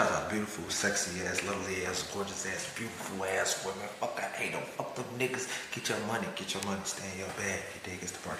Shout out beautiful, sexy ass, lovely ass, gorgeous ass, beautiful ass women. Fuck I hate them. Fuck them niggas. Get your money, get your money, stay in your bag. You dig? It's the party.